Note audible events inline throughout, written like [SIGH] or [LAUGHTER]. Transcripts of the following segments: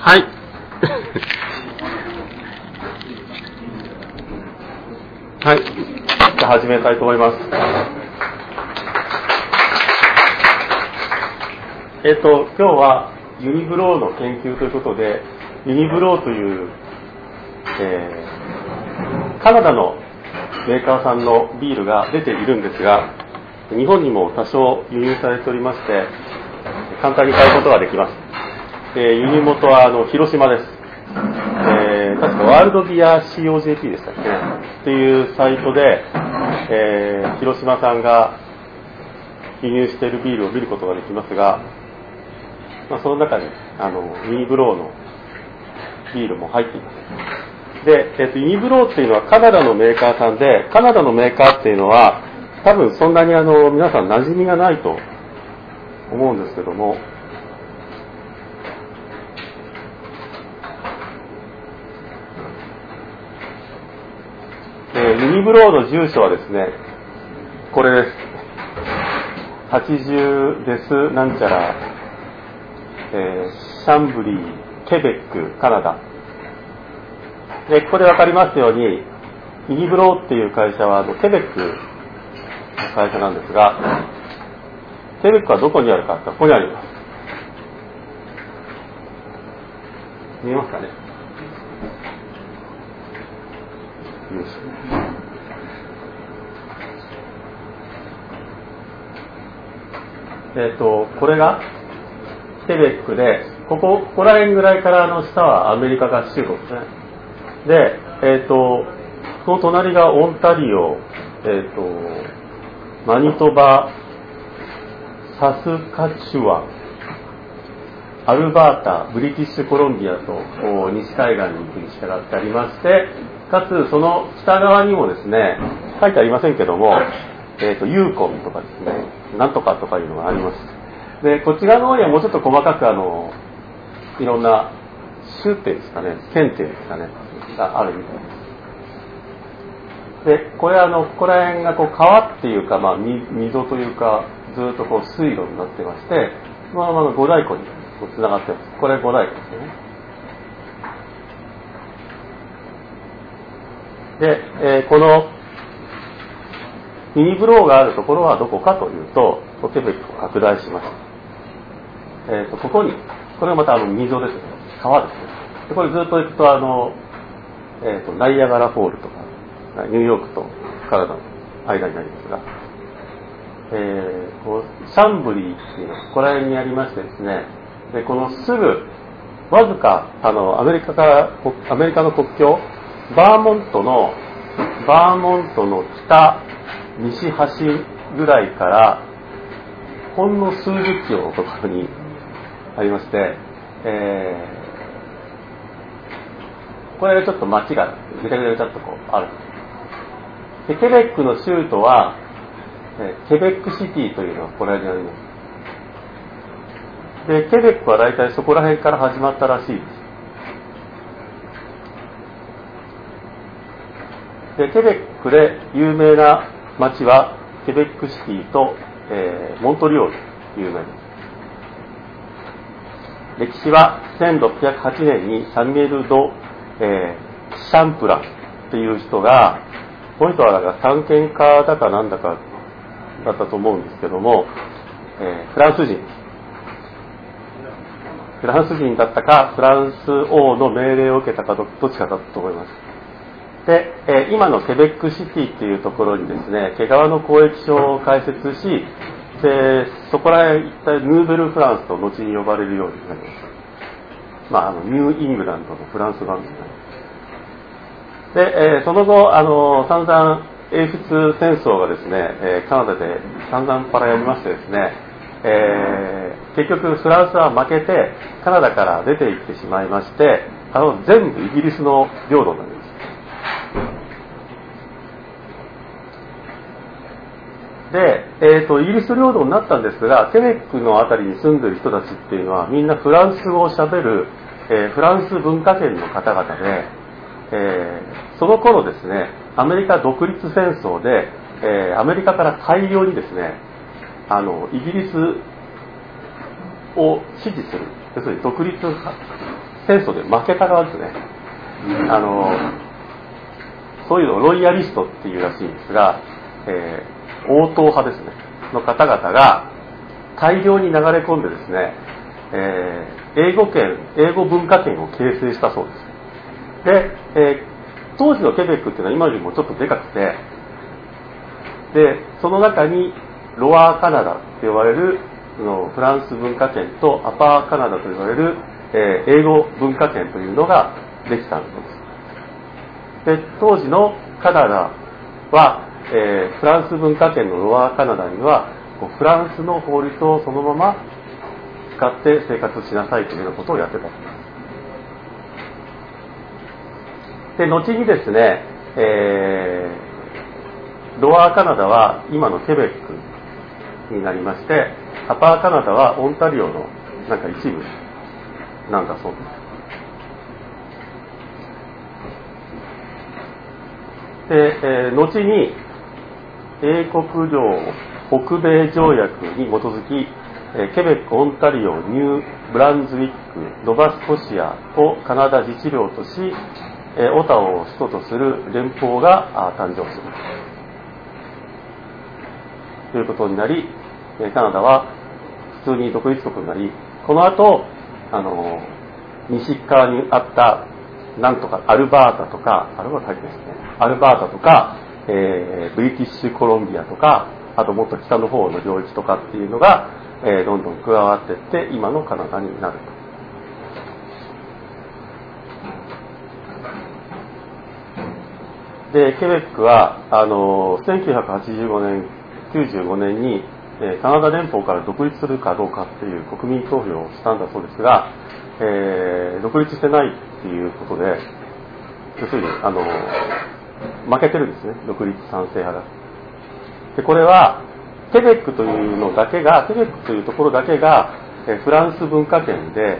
はい。[LAUGHS] はい。じゃあ始めたいと思います。えっ、と、今日はユニブローの研究ということで、ユニブローという、えーカナダのメーカーさんのビールが出ているんですが、日本にも多少輸入されておりまして、簡単に買うことができます。えー輸入元はあの広島です。えー確かワールドビア COJP でしたっけ？っていうサイトで、えー広島さんが輸入しているビールを見ることができますが、まあ、その中にあのユニブローのビールも入っています。で、えっと、ユニブローっていうのはカナダのメーカーさんで、カナダのメーカーっていうのは、多分そんなにあの、皆さん馴染みがないと思うんですけども、えーユニブローの住所はですね、これです。80です、なんちゃら、えーシャンブリー、ケベック、カナダ。で、ここでわかりますように、ユニブローっていう会社はあのケベックの会社なんですが、ケベックはどこにあるかってここにあります。見えますかねよいしょえっ、と、これがケベックで、ここ、ここら辺ぐらいからの下はアメリカ合衆国ですね。で、えっ、と、その隣がオンタリオ、えっ、と、マニトバ、サスカチュワ、アルバータ、ブリティッシュコロンビアと西海岸に行くに従ってありまして、かつその北側にもですね、書いてありませんけども、えっ、と、ユーコンとかですね、なんとかとかいうのがあります。で、こっち側の方にはもうちょっと細かくあの、いろんな州っていうんですかね、県っていうんですかね、があるみたいです。で、これあの、ここら辺がこう川っていうか、まあ、溝というか、ずっとこう水路になってまして、まあまあ五大湖に繋がってます。これ五大湖ですよね。で、えーこのミニブローがあるところはどこかというと、ケベックを拡大しました。えーと、ここに、これはまたあの溝ですね。川ですね。でこれずっと行くとあの、えーと、ナイアガラフォールとか、ニューヨークとカナダの間になりますが、えーこうシャンブリーっていうのがここら辺にありましてですね、で、このすぐ、わずか、あの、アメリカから、アメリカの国境、バーモントの、バーモントの北、西端ぐらいから、ほんの数十キロのところにありまして、えーこれちょっと街がぐちゃぐちゃぐちゃっとこうある。で、ケベックの州都は、えーケベックシティというのがこれにあります。で、ケベックは大体そこら辺から始まったらしいです。で、ケベックで有名な街は、ケベックシティと、えーモントリオール、有名です。歴史は1608年にサミュエル・ド・えシャンプランっていう人が、この人はだから探検家だかなんだかだったと思うんですけども、えーフランス人。フランス人だったか、フランス王の命令を受けたかどどっちかだったと思います。で、え今のケベックシティっていうところにですね、毛皮の交易所を開設し、で、そこらへん一体ヌーベルフランスと後に呼ばれるようになりました。まあ、あの、ニューイングランドのフランス版ですね。で、えーその後、あの、散々、英仏戦争がですね、えカナダで散々パラやりましてですね、えー結局フランスは負けて、カナダから出て行ってしまいまして、あの、全部イギリスの領土になりました。で、えーと、イギリス領土になったんですが、ケベックのあたりに住んでる人たちっていうのは、みんなフランス語を喋る、えーフランス文化圏の方々で、えーその頃ですね、アメリカ独立戦争で、えーアメリカから大量にですね、あの、イギリスを支持する、要するに独立戦戦争で負けた側ですね。あのそういうのロイヤリストっていうらしいんですが、えー、応答派ですねの方々が大量に流れ込んでですね、えー、英語圏英語文化圏を形成したそうです。で、えー、当時のケベックっていうのは今よりもちょっとでかくてでその中にロアーカナダって呼ばれるのフランス文化圏とアパーカナダと呼ばれる、えー、英語文化圏というのができたんです。で当時のカナダは、えー、フランス文化圏のロアカナダにはフランスの法律をそのまま使って生活しなさいというようなことをやってた。で後にですね、えー、ロアーカナダは今のケベックになりましてアパーカナダはオンタリオのなんか一部なんだそうです。で、えー、後に英国領北米条約に基づき、えー、ケベック、オンタリオ、ニューブランズウィック、ノバスコシアをカナダ自治領とし、えー、オタを首都とする連邦が誕生する。ということになり、えカナダは普通に独立国になり、この後、あの、西側にあった、なんとか、アルバータとか、アルバータ入ってますね。アルバータとか、えー、ブリティッシュコロンビアとか、あともっと北の方の領域とかっていうのが、えー、どんどん加わっていって、今のカナダになると。で、ケベックは、あの、1985年、95年に、えカナダ連邦から独立するかどうかっていう国民投票をしたんだそうですが、えー、独立してないっていうことで、要するに、あの、負けてるんですね、独立賛成派が。で、これは、ケベックというのだけが、ケベックというところだけが、えフランス文化圏で、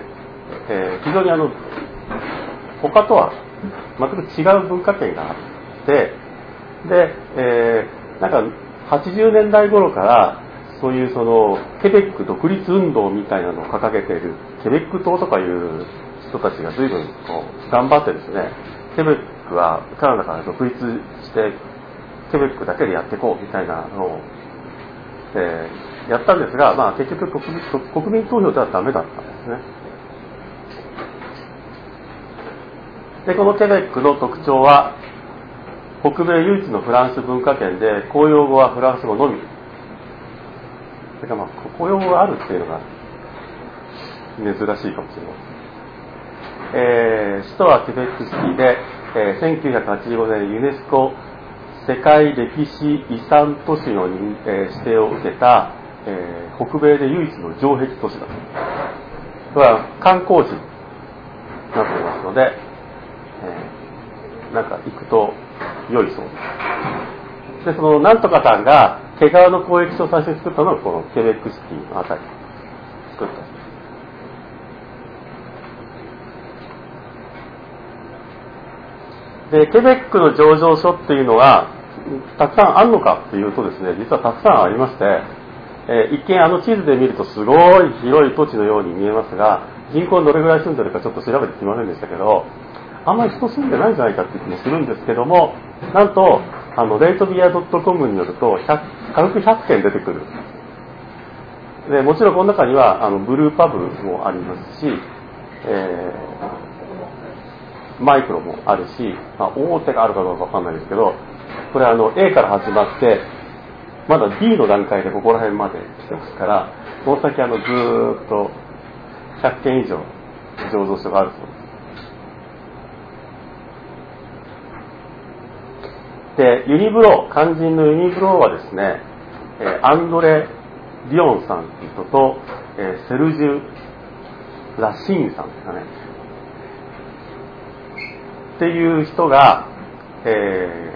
えー、非常にあの、他とは全く違う文化圏があって、で、えー、なんか80年代頃からそういうそのケベック独立運動みたいなのを掲げているケベック党とかいう人たちが随分こう頑張ってですねケベックはカナダから独立してケベックだけでやっていこうみたいなのを、えー、やったんですが、まあ、結局国国民投票ではダメだったんですね。でこのケベックの特徴は北米唯一のフランス文化圏で公用語はフランス語のみ。それからまあ雇用語があるっていうのが珍しいかもしれません、えー、首都はケベックシティで、えー、1985年ユネスコ世界歴史遺産都市の、えー、指定を受けた、えー、北米で唯一の城壁都市だと。これは観光地になっていますので、えー、なんか行くと良いそうです。で、そのなんとかさんが毛皮の交易所を最初に作ったのはこのケベックシティのあたり作ったでケベックの上場所っていうのはたくさんあるのかっていうとですね実はたくさんありまして、えー、一見あの地図で見るとすごい広い土地のように見えますが人口どれぐらい住んでるかちょっと調べてきませんでしたけどあんまり人住んでないんじゃないかっていう気もするんですけどもなんとあのレイトビア .com によると軽く100件出てくる。でもちろんこの中にはあのブルーパブもありますし、えー、マイクロもあるし、まあ、大手があるかどうかわかんないですけどこれあの A から始まってまだ D の段階でここら辺まで来てますからこの先あのずっと100件以上醸造所があるそうですで、ユニブロー、肝心のユニブローはですね、えアンドレ・ディオンさんという人と、えセルジュ・ラシーンさんですかね。っていう人が、え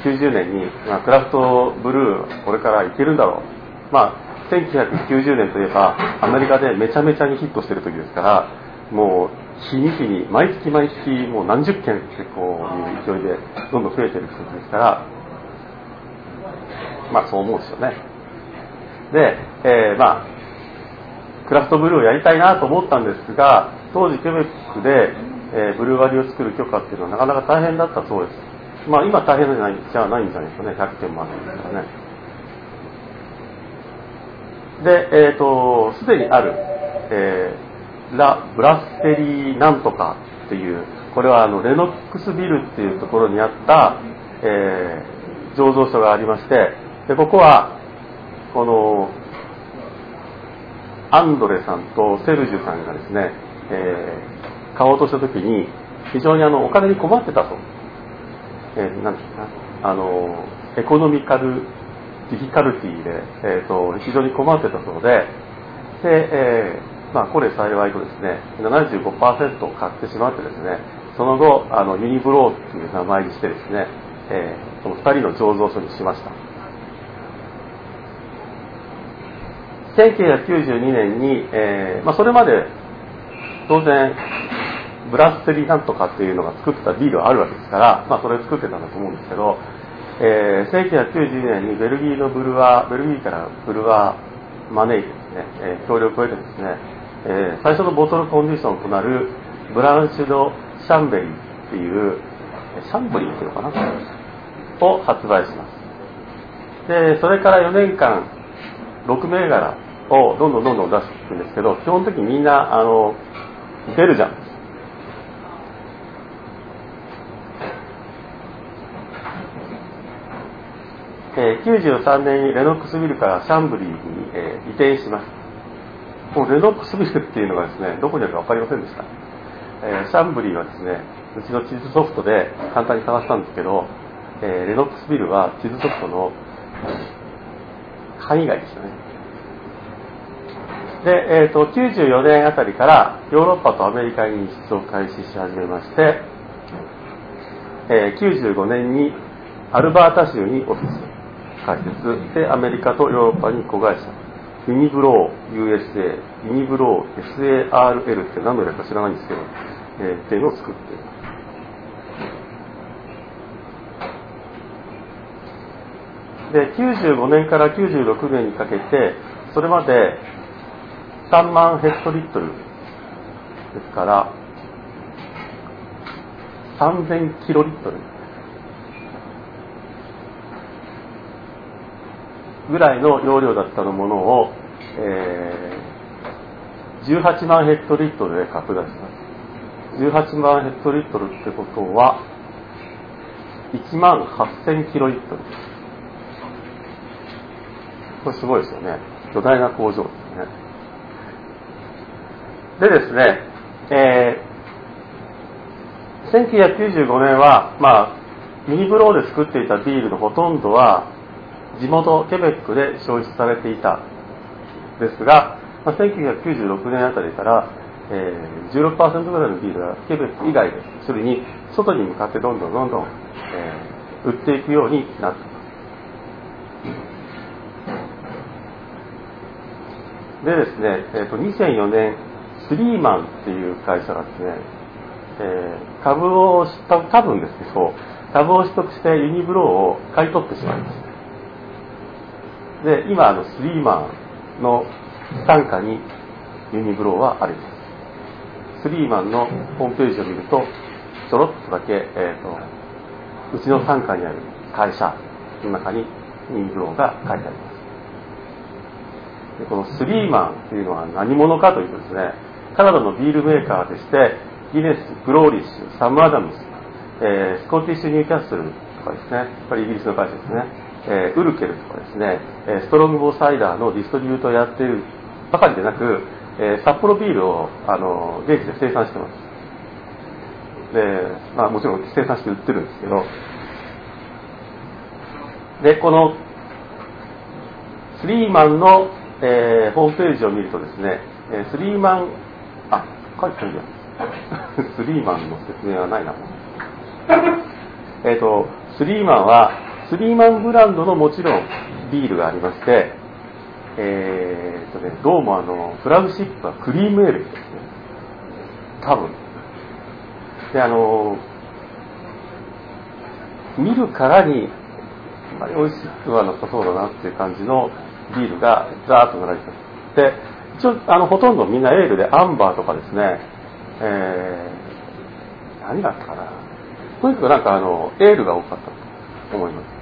ー、90年に、まあ、クラフトブルーこれからいけるんだろう。まあ、1990年といえば、アメリカでめちゃめちゃにヒットしてる時ですから、もう日に日に毎月毎月もう何十件ってこういう勢いでどんどん増えてることですからまあそう思うんですよねで、えー、まあクラフトブルーをやりたいなと思ったんですが当時ケベックで、えー、ブルワリーを作る許可っていうのはなかなか大変だったそうです。まあ今大変じゃないじゃないんじゃないですかね100件もあるんですからね。でえっ、ー、とすでにある、えー、ラ・ブラステリーなんとかっていうこれはあのレノックスビルっていうところにあった、えー、醸造所がありましてでここはこのアンドレさんとセルジュさんがですね、えー、買おうとした時に非常にあのお金に困ってたと、えー、なんですかあのエコノミカルディフィカルティで、えーと、非常に困ってたそうで。で、えーまあ、これ幸いとですね75%買ってしまってですねその後あのユニブローっていう名前にしてですね、えー、その2人の醸造所にしました。1992年に、えーまあ、それまで当然ブラステリーなんとかっていうのが作ってたビールはあるわけですから、まあ、それ作ってたんだと思うんですけど、えー、1992年にベルギーのブルワーベルギーからブルワー招いてですね、えー、協力を得てですね、えー、最初のボトルコンディションとなるブランシュド・シャンベリーっていうシャンブリーっていうのかな？を発売します。でそれから4年間6銘柄をどんどんどんどん出していくんですけど基本的にみんなあのベルジャンです。93年にレノックスビルからシャンブリーに、移転します。このレノックスビルっていうのがですね、どこにあるか分かりませんでした。シャンブリーはですね、うちの地図ソフトで簡単に探したんですけど、レノックスビルは地図ソフトの範囲外でしたね。で、えーと、94年あたりからヨーロッパとアメリカに輸出を開始し始めまして、えー、95年にアルバータ州にオフィス開設でアメリカとヨーロッパに子会社ユニブロー USA ユニブロー SARL って何の略か知らないんですけど、えー、っていうのを作って。いますで95年から96年にかけてそれまで3万ヘクトリットルですから3000キロリットル。ぐらいの容量だったのものを、えー、18万ヘクトリットルで拡大します。18万ヘクトリットルってことは1万8000キロリットル。これすごいですよね。巨大な工場ですね。でですね、えー、1995年は、まあ、ミニブローで作っていたビールのほとんどは地元ケベックで消費されていた。ですが、まあ、1996年あたりから、えー、16%ぐらいのビールがケベック以外でそれに外に向かってどんどんどんどん、えー、売っていくようになってでですね、えーと2004年スリーマンっていう会社がですね、えー、株を多分ですけど株を取得してユニブローを買い取ってしまいました。で今あのスリーマンの傘下にユニブローはあります。スリーマンのホームページを見るとちょろっとだけ、えーと、うちの傘下にある会社の中にユニブローが書いてあります。でこのスリーマンっていうのは何者かというとですねカナダのビールメーカーでしてギネスグロールシュサム・アダムス、えー、スコティッシュ・ニューキャッスルとかですねこれイギリスの会社ですね、えー、ウルケルとかですね、えストロングボーサイダーのディストリビュートをやっているばかりでなく、えサッポロビールをあの現地で生産してますで、まあ、もちろん生産して売ってるんですけどでこのスリーマンの、えー、ホームページを見るとですね、えスリーマンあ、書いてあるやん。[LAUGHS] スリーマンの説明はないな。えっと、スリーマンは、スリーマンブランドのもちろんビールがありまして、えー、とね、どうもあの、フラグシップはクリームエールですね。多分。で、あの、見るからに、あまり美味しくはなさそうだなっていう感じのビールがザーッと並べてます。で、一応あのほとんどみんなエールでアンバーとかですね、えー、何があったかなとにかくなんかあのエールが多かったと思います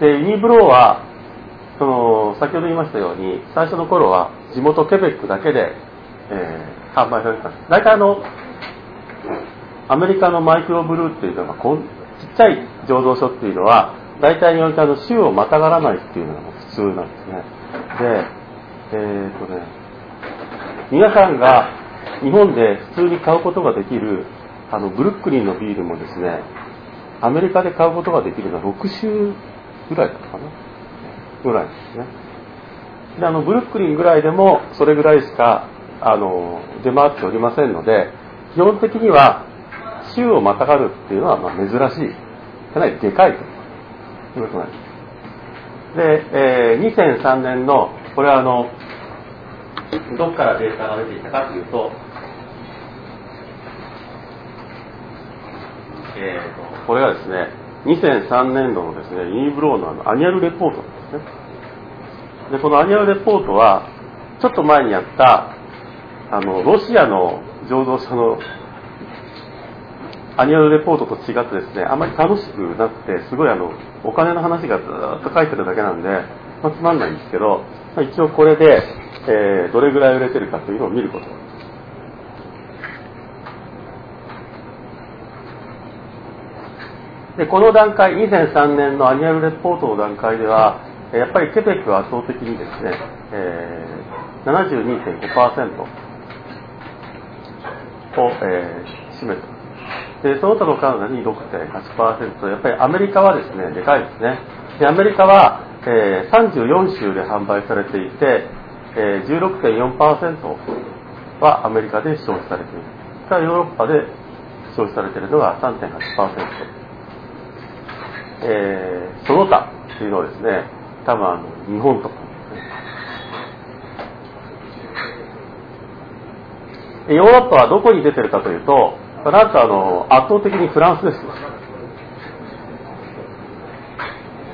でユニブローはその先ほど言いましたように最初の頃は地元ケベックだけで、えー、販売されてたんです。大体あのアメリカのマイクロブルーっていうのはこんちっちゃい醸造所っていうのは大体においてあの州をまたがらないっていうのが普通なんですね。でえー、っとね皆さんが日本で普通に買うことができるあのブルックリンのビールもですねアメリカで買うことができるのは6週ぐらいだったかなぐらいですね。であのブルックリンぐらいでもそれぐらいしかあの出回っておりませんので基本的には州をまたがるっていうのはまあ珍しいかなりでかいと。いうことなんです。で、えー、2003年のこれはあのどこからデータが出ていたかというと,、えーと、これはですね2003年度のですねユニブローのあのアニュアルレポートなんですね。でこのアニュアルレポートはちょっと前にやったあのロシアの醸造所のアニュアルレポートと違ってですねあまり楽しくなくてすごいあのお金の話がずっと書いてるだけなんで、まあ、つまんないんですけど、まあ、一応これで、えー、どれぐらい売れてるかというのを見ることでこの段階2003年のアニュアルレポートの段階ではやっぱりケベックは圧倒的にですね、えー、72.5%を、えー、占めてでその他のカナダに6.8%やっぱりアメリカはですねでかいですね。でアメリカは、えー、34州で販売されていて、えー、16.4%はアメリカで消費されている。ヨーロッパで消費されているのが3.8%、えー、その他というのはですね多分あの日本とか。ヨーロッパはどこに出てるかというとなんとあの圧倒的にフランスです。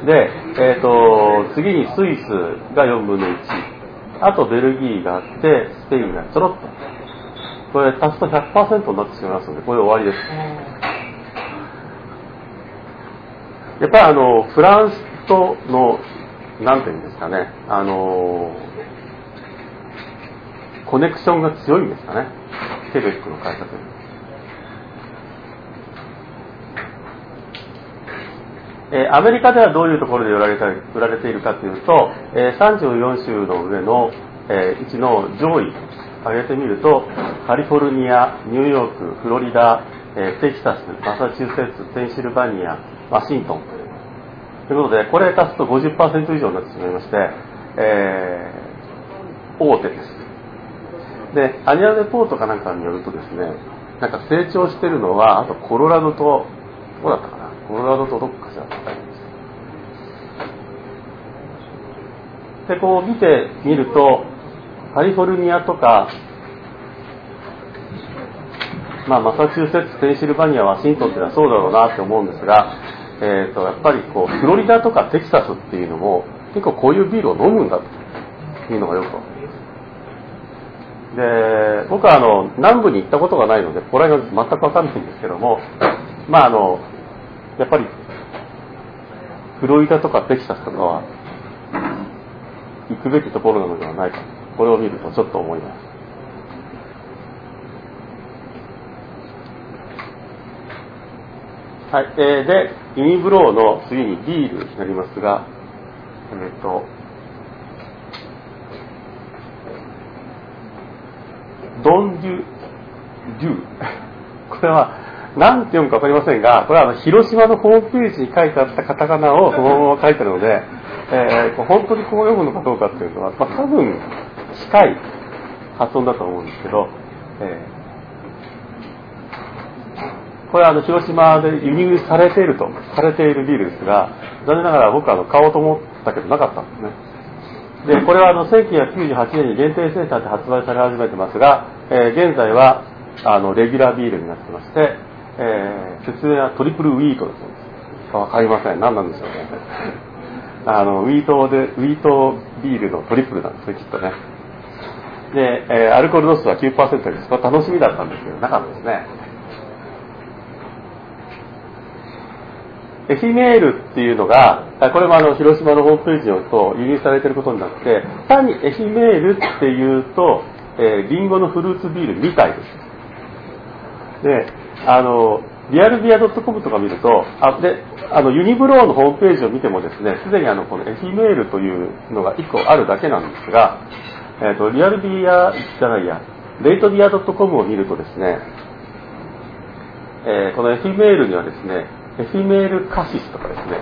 で、えーと、次にスイスが4分の1あとベルギーがあってスペインがちょろっと。これ足すと100%になってしまいますのでこれで終わりです。やっぱりあのフランスとの何て言うんですかねあのコネクションが強いんですかねケベックの会社というのは。えアメリカではどういうところで売られた売られているかというと、え34州の上の、え1の上位挙げてみるとカリフォルニアニューヨークフロリダ、えテキサスマサチューセッツペンシルバニアワシントン。ということでこれ足すと50%以上になってしまいまして、えー、大手です。でアニアレポートかなんかによるとですねなんか成長してるのはあとコロラドとどうだったかな？コロラドとどっかしら高いんです。でこう見てみるとカリフォルニアとか、まあ、マサチューセッツペンシルバニアワシントンっていうのはそうだろうなって思うんですが、えーと、やっぱりこうフロリダとかテキサスっていうのも結構こういうビールを飲むんだと。いうのがよくで僕はあの南部に行ったことがないのでこれが全く分かんないんですけどもまああのやっぱりフロリダとかテキサスとかは行くべきところなのではないか。これを見るとちょっと思います。はい、えー、でユニブローの次にビールになりますがえっ、ー、とドン・デュ・デュ。[LAUGHS] これは何て読むか分かりませんが、これは広島のホームページに書いてあったカタカナを [LAUGHS] そのまま書いてあるので、えー、本当にこう読むのかどうかっていうのは、まあ、多分近い発音だと思うんですけど、えー、これはあの広島で輸入されていると、されているビールですが、残念ながら僕はあの買おうと思ったけどなかったんですね。で、これはあの1998年に限定生産で発売され始めてますが、えー、現在はあのレギュラービールになってまして、えー、説明は triple wheat だそうです。わかりません。何なんでしょうね。あの、 wheat で、 wheat ビールの triple なんですね、きっとね。で、えー、アルコール度数は9%です。これ楽しみだったんですけど、なかったですね。エフィメールっていうのが、これもあの、広島のホームページによると輸入されていることになって、単にエフィメールっていうと、えー、リンゴのフルーツビールみたいです。で、あの、 RealBeer .com とか見ると、あであのユニブローのホームページを見てもですね、すでにあのこのエフィメールというのが1個あるだけなんですが、えーと、 RealBeer じゃないや、 RateBeer .com を見るとですね、えー、このエフィメールにはですね、エフィメールカシスとかですね、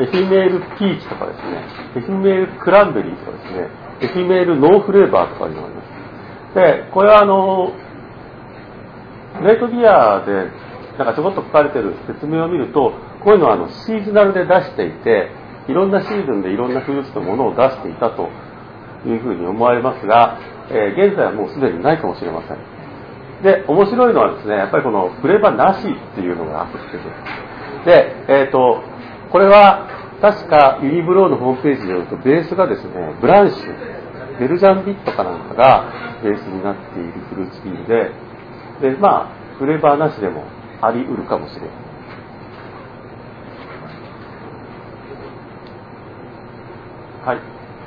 エフィメールピーチとかですね、エフィメールクランベリーとかですね、エフィメール no flavor とかいうのがあります。で、これはあの、 RateBeer でなんかちょこっと書かれてる説明を見ると、こういうのはあの seasonal で出していて、いろんなシーズンでいろんなフルーツのものを出していたというふうに思われますが、えー、現在はもうすでにないかもしれません。で、面白いのはですね、やっぱりこのフレーバーなしっていうのがあってで、えっ、ー、と、これは確かユニブローのホームページによるとベースがですね、ブランシュ、ベルジャンビットかなんかがベースになっているフルーツビールで、で、まあ、フレーバーなしでもあり得るかもしれない。はい。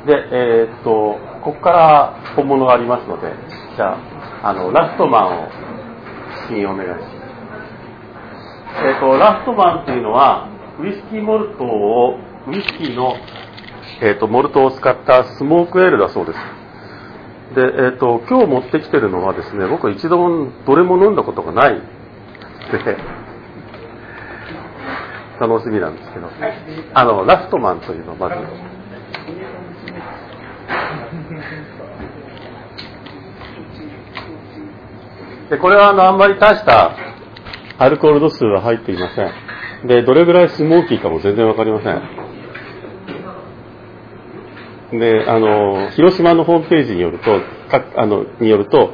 で、えー、っと、ここから本物がありますので、じゃあ、あの、ラストマンを試飲お願いします。えー、っと、ラストマンっていうのは、ウイスキーモルトを、ウイスキーの、えー、っと、モルトを使ったスモークエールだそうです。で、えっと、今日持ってきてるのはですね、僕一度もどれも飲んだことがないで、楽しみなんですけど、あの、ラストマンというのをまず、で、これはあの、あんまり大したアルコール度数は入っていません。で、どれぐらいスモーキーかも全然わかりません。で、あの、広島のホームページによると、かあの、によると、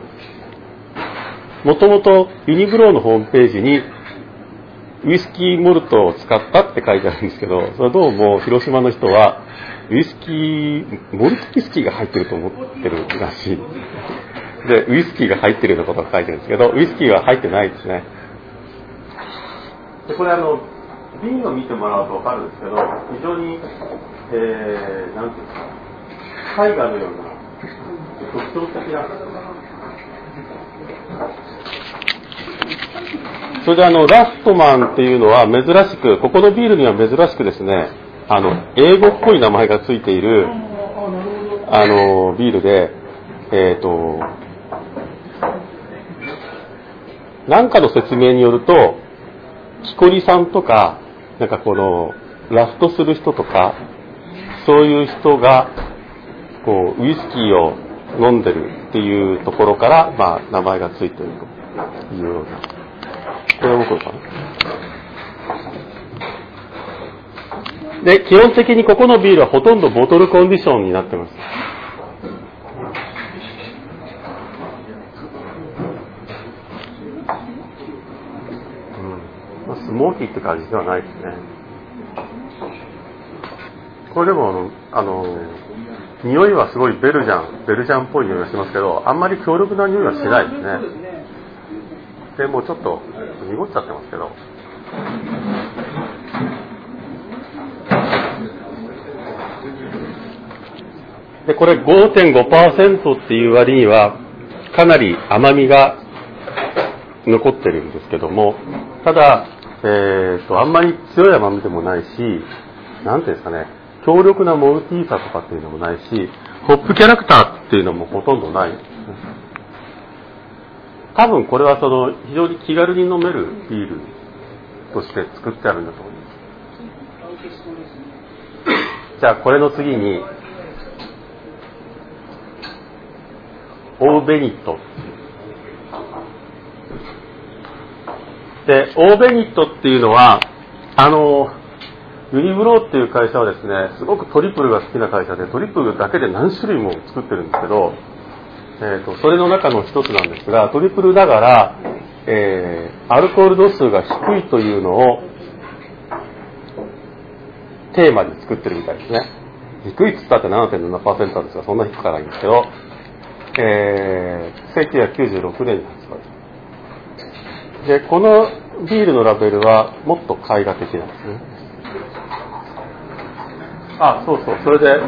もともとユニブローのホームページにウイスキーモルトを使ったって書いてあるんですけど、それはどうも広島の人はウイスキー、モルトウイスキーが入ってると思ってるらしい。で、ウイスキーが入ってるようなことが書いてるんですけど、ウイスキーは入ってないですね。でこれあの、瓶を見てもらうと分かるんですけど、非常に、えー、なんていうんですか、絵画のような特徴的な。それであの、ラストマンっていうのは珍しく、ここのビールには珍しくですね、あの、英語っぽい名前がついている、あの、ビールで、えっ、ー、と、なんかの説明によると、木こりさんとか、なんかこの、ラフトする人とか、そういう人が、こう、ウイスキーを飲んでるっていうところから、まあ、名前がついてるというような。これは僕かな？で、基本的にここのビールはほとんどボトルコンディションになってます。うん、スモーキーって感じではないですね。これでも、あの、匂いはすごいベルジャン、ベルジャンっぽい匂いがしますけど、あんまり強力な匂いはしないですね。で、もうちょっと濁っちゃってますけど。で、これ5.5%っていう割には、かなり甘みが残ってるんですけども、ただ、えーと、あんまり強い甘みでもないし、なんていうんですかね、強力なモルティーさとかっていうのもないし、ホップキャラクターっていうのもほとんどない。多分これはその非常に気軽に飲めるビールとして作ってあるんだと思います。じゃあこれの次に、オーベニット。で、オーベニットっていうのは、あの、ユニブローっていう会社はですね、すごくトリプルが好きな会社で、トリプルだけで何種類も作ってるんですけど、えーと、それの中の一つなんですが、トリプルだから、えー、アルコール度数が低いというのをテーマに作ってるみたいですね。低いっつったって7.7%ですが、そんな低くはないんですけど、えー、1996年に。で、このビールのラベルはもっと絵画的なんですね。あ、そうそう、それで、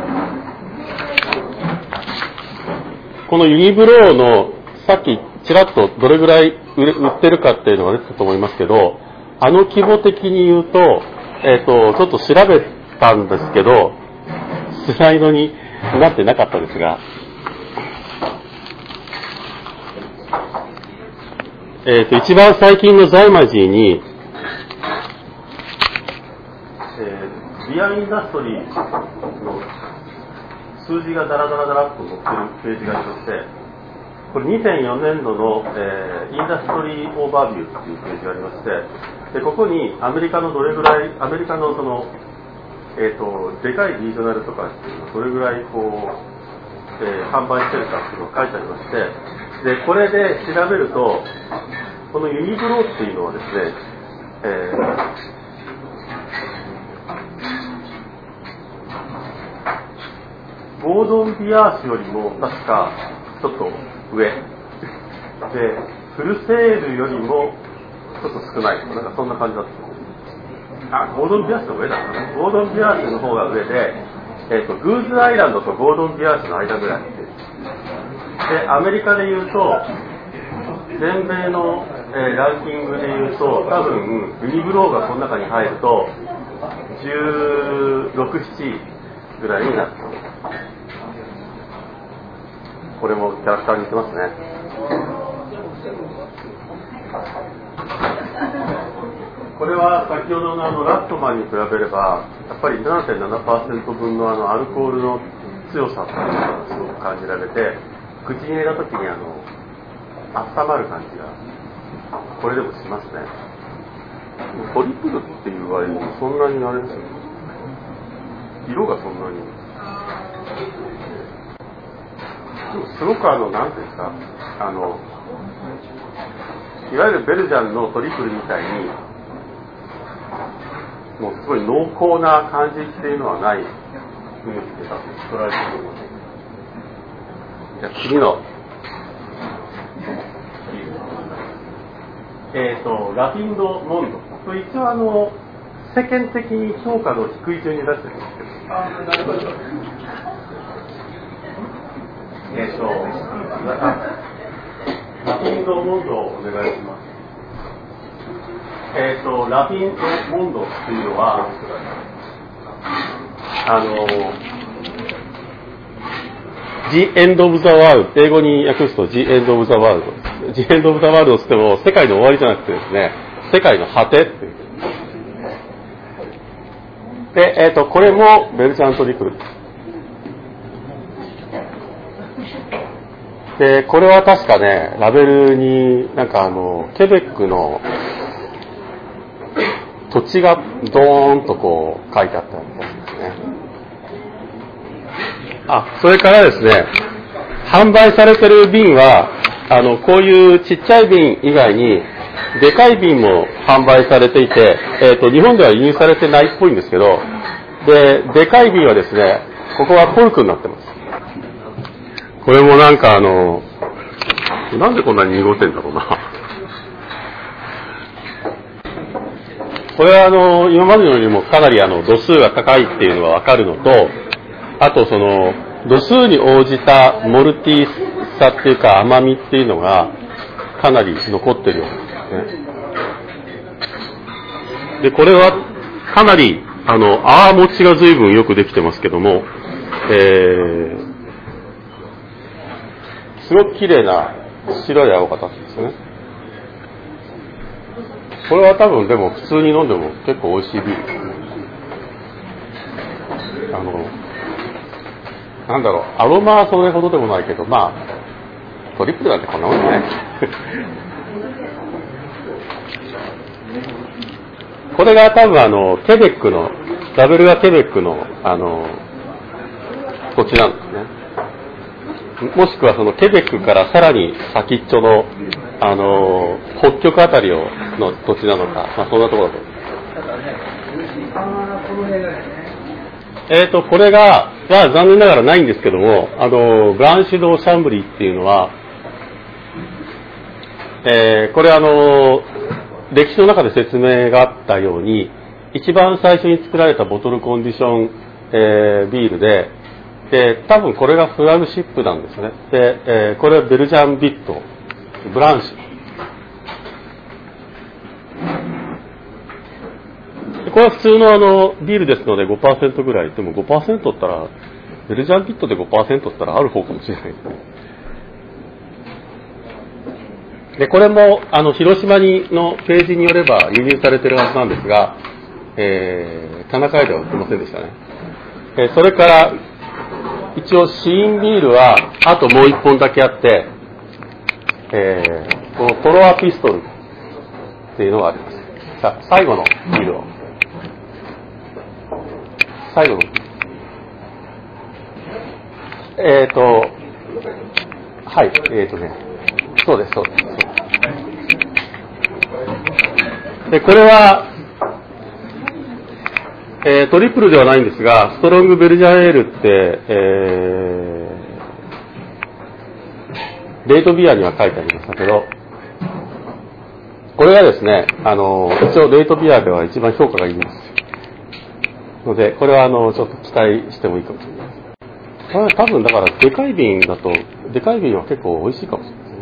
このユニブローのさっきちらっとどれぐらい売ってるかっていうのが出てたと思いますけど、あの規模的に言うと、えっ、ー、と、ちょっと調べたんですけど、スライドになってなかったですが、えっ、ー、と、一番最近のザイマジーに、えー、ビアインダストリーの数字がダラダラダラっと載ってるページがありまして、これ2004年度の、えー、インダストリーオーバービューっていうページがありまして、でここにアメリカのどれぐらい、アメリカのその、えーと、でかいリージョナルとかっていうのどれぐらいこう、えー、販売してるかっていうのが書いてありまして、でこれで調べると、このユニブロっていうのはですね、えーゴードン・ビアーシよりも確かちょっと上。でフルセールよりもちょっと少ない。なんかそんな感じだった。あゴードン・ビアーシの上だったねゴードン・ビアーシの方が上で、えーと、グーズアイランドとゴードン・ビアーシの間ぐらい。でアメリカでいうと全米の、えー、ランキングでいうと多分ユニブローがこの中に入ると16、7ぐらいになってますこれもキャラクターに似てますね。これは先ほどのあのラットマンに比べれば、やっぱり7.7%分のあのアルコールの強さっていうのがすごく感じられて、口に入れた時にあの温まる感じが、これでもしますね。トリプルっていう割にそんなにあれですよ。色がそんなに。すごくあの、なんていうんですか、あの、いわゆるベルジャンのトリプルみたいに、もうすごい濃厚な感じっていうのはない雰囲気で多分作られてると思います。じゃあ次の。えっ、ー、と、ラフィンド・モンド。これ一応あの、世間的に評価の低い順に出してるんですけど。あなるほど。えっ、ー、と、ラフィンド・モンドをお願いします。えっ、ー、と、ラフィンド・モンドっていうのは、あの、The End of the World、英語に訳すと The End of the World。The End of the World ってっても世界の終わりじゃなくてですね、世界の果てっていう。で、え、ー、と、これもベルチャントリクル。で、これは確かね、ラベルになんかあの、ケベックの土地がドーンとこう書いてあったみたいですね。あ、それからですね、販売されてる瓶は、あの、こういうちっちゃい瓶以外に、でかい瓶も販売されていて、えっ、ー、と、日本では輸入されてないっぽいんですけど、で、でかい瓶はですね、ここはコルクになってます。これもなんかあの、なんでこんなに濁ってんだろうな。これはあの、今までのよりもかなりあの、度数が高いっていうのがわかるのと、あとその、度数に応じたモルティさっていうか甘みっていうのがかなり残ってるようですね。で、これはかなり、あの、ああ持ちが随分よくできてますけども、えー、すごく綺麗な白い青が立つんですね。これは多分でも普通に飲んでも結構美味しいビールですね。あの、なんだろう、アロマはそれほどでもないけど、まあ、トリプルなんてこんなもんね。[LAUGHS] これが多分あの、ケベックの、ラベルがケベックの、あの、土地なんですね。もしくはそのケベックからさらに先っちょの、あの北極あたりをの土地なのか、まあ、そんなところだと思います。えっ、と、これが、は残念ながらないんですけども、あの、ブランシュド・シャンブリーっていうのは、えーこれあの、歴史の中で説明があったように、一番最初に作られたボトルコンディション、えービールで、で、多分これがフラグシップなんですね。で、えーこれはベルジャンビット、ブランシュ。これは普通のあのビールですので5%ぐらい。でも5%ったら、ベルジャンビットで5%ったらある方かもしれないで。これも、あの、広島にのページによれば輸入されてるはずなんですが、えー、田中屋では売ってませんでしたね。えーそれから、一応、シーンビールは、あともう一本だけあって、えー、このトロアピストルっていうのがあります。さあ、最後のビールを。最後。えっ、ー、と、はい、えっ、ー、とね、そうです、そうです。で、これは、えートリプルではないんですが、ストロングベルジャンエールって、えーレートビアには書いてありましたけど、これがですね、あの、一応レートビアでは一番評価がいいんです。ので、これはあの、ちょっと期待してもいいかもしれないです。多分だから、でかい瓶だと、でかい瓶は結構美味しいかもしれないですね。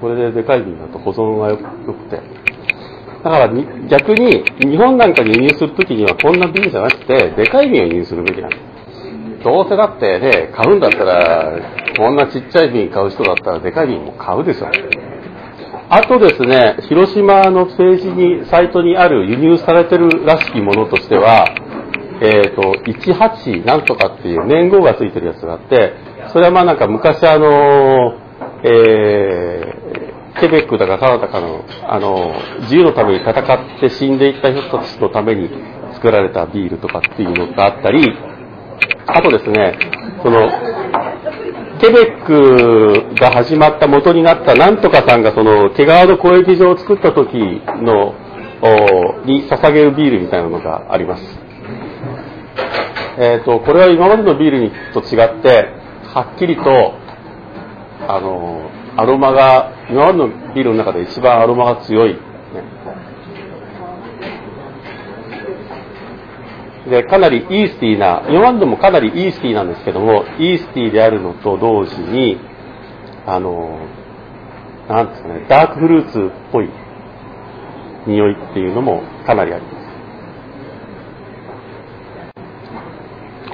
これででかい瓶だと保存がよく良くて。だから逆に日本なんかに輸入するときにはこんな瓶じゃなくて、でかい瓶を輸入するべきなんです。どうせだってね、買うんだったら、こんなちっちゃい瓶買う人だったらでかい瓶も買うでしょ。あとですね、広島のページに、サイトにある輸入されてるらしきものとしては、えっ、と、18なんとかっていう年号がついてるやつがあって、それはまあなんか昔あの、えーケベックだかカナダかの、あの、自由のために戦って死んでいった人たちのために作られたビールとかっていうのがあったり、あとですね、その、ケベックが始まった元になったなんとかさんがその毛皮の交易場を作った時のに捧げるビールみたいなのがあります。えっ、と、これは今までのビールと違って、はっきりと、あの、アロマが、今までのビールの中で一番アロマが強い。ねで、かなりイースティーな、今までもかなりイースティーなんですけども、イースティーであるのと同時に、あの、なんですかね、ダークフルーツっぽい匂いっていうのもかなりあります。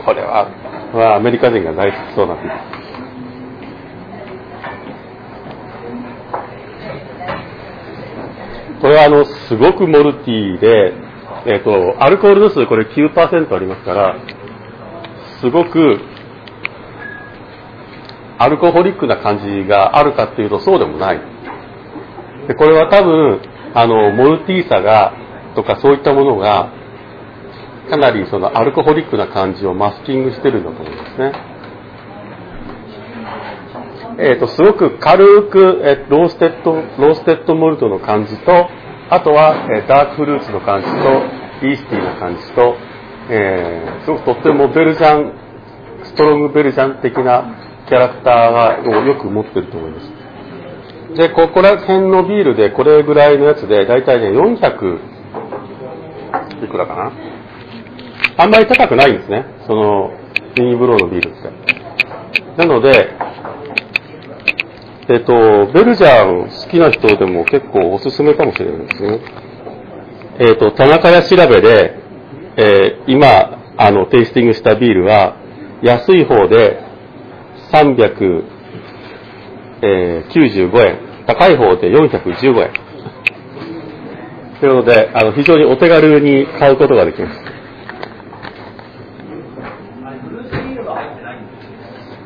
これは、まあ、アメリカ人が大好きそうなビール。これはあの、すごくモルティーで、えっ、と、アルコール度数これ9%ありますから、すごく、アルコホリックな感じがあるかっていうとそうでもない。で、これは多分、あの、モルティーさが、とかそういったものが、かなりその alcoholic な感じをマスキングしてるんだと思いますね。えっ、と、すごく軽く、え roasted、roasted malt の感じと、あとは、え dark fruit の感じと、 yeasty な感じと、えーすごくとっても Belgian、strong Belgian 的なキャラクターがをよく持ってると思います。で、ここら辺のビールでこれぐらいのやつで、だいたいね、400、いくらかな？あんまり高くないんですね。その、ミニブローのビールって。なので、えっと、ベルジャン好きな人でも結構おすすめかもしれないですね。えっと、田中屋調べで、えー今、あの、テイスティングしたビールは、安い方で395円、高い方で415円。というので、あの、非常にお手軽に買うことができます。あれ、ブルース・リールは入ってないんです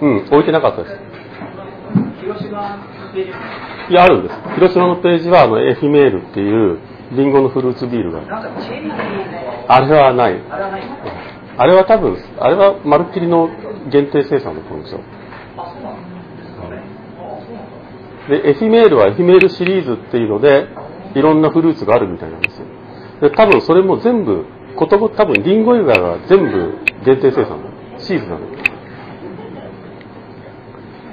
うん、置いてなかったです。広島のページいや、あるんです。広島のページは、あの、エフィメールっていう、リンゴのフルーツビールが。あれはない。あれはないあれは多分、あれはまるっきりの限定生産だと思うんですよ。で。エフィメールはエフィメールシリーズっていうので、いろんなフルーツがあるみたいなんですよ。で、多分それも全部、ことご多分リンゴ以外は全部限定生産のシーズンなの。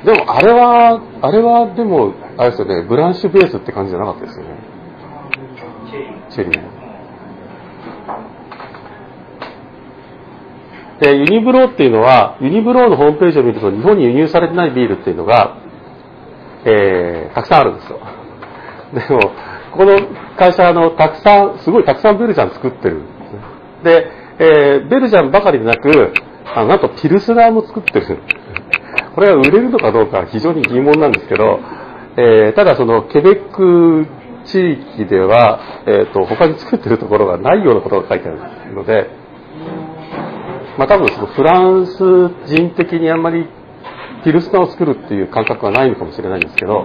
でも、あれは、あれは、でも、あれですよね、ブランシュベースって感じじゃなかったですよね。チェリーも。で、ユニブローっていうのは、ユニブローのホームページを見ると、日本に輸入されてないビールっていうのが、えー、たくさんあるんですよ。でも、この会社、あの、たくさん、すごいたくさんベルジャン作ってるでね。で、えー、ベルジャンばかりでなく、あのなんとピルスナーも作ってる。これは売れるのかどうか非常に疑問なんですけど、えー、ただそのケベック地域では、えーと、他に作ってるところがないようなことが書いてあるので、まあ多分そのフランス人的にあんまりピルスナを作るっていう感覚はないのかもしれないんですけど、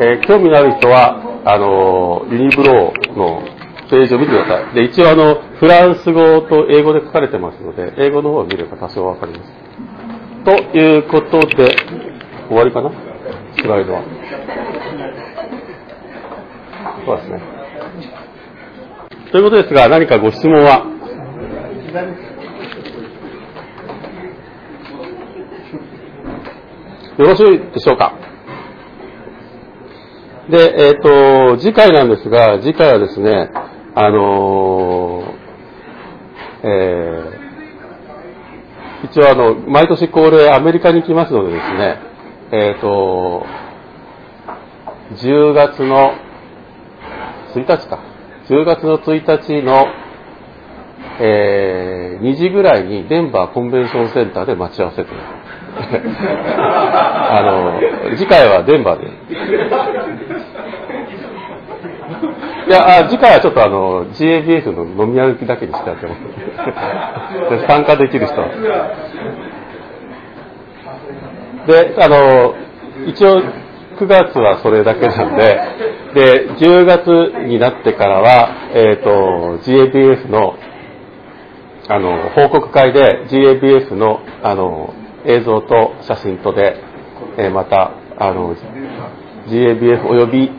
えー、興味のある人は、あの、ユニブローのページを見てください。で、一応あの、フランス語と英語で書かれてますので、英語の方を見れば多少わかります。ということで、終わりかな？スライドは。そうですね。ということですが、何かご質問は？よろしいでしょうか？で、えっ、ー、と、次回なんですが、次回はですね、あのー、えー、一応あの、毎年恒例アメリカに行きますのでですね、えっ、と、10月の1日か、10月の1日の、えー、2時ぐらいにデンバーコンベンションセンターで待ち合わせという。[LAUGHS] あの、次回はデンバーで。いや、次回はちょっとあの、GABF の飲み歩きだけにしてやってます。[LAUGHS] 参加できる人は。で、あの、一応、9月はそれだけなんで、で、10月になってからは、えっ、ー、と、GABF の、あの、報告会で GABF の、あの、映像と写真とで、えー、また、あの、GABF 及び、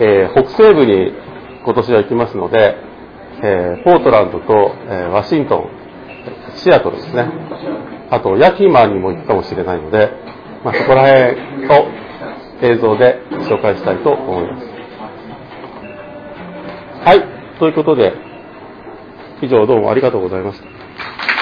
えー、北西部に今年は行きますので、えー、ポートランドと、えワシントン、シアトルですね。あと、ヤキマにも行くかもしれないので、まあ、そこら辺を映像で紹介したいと思います。はい。ということで、以上どうもありがとうございました。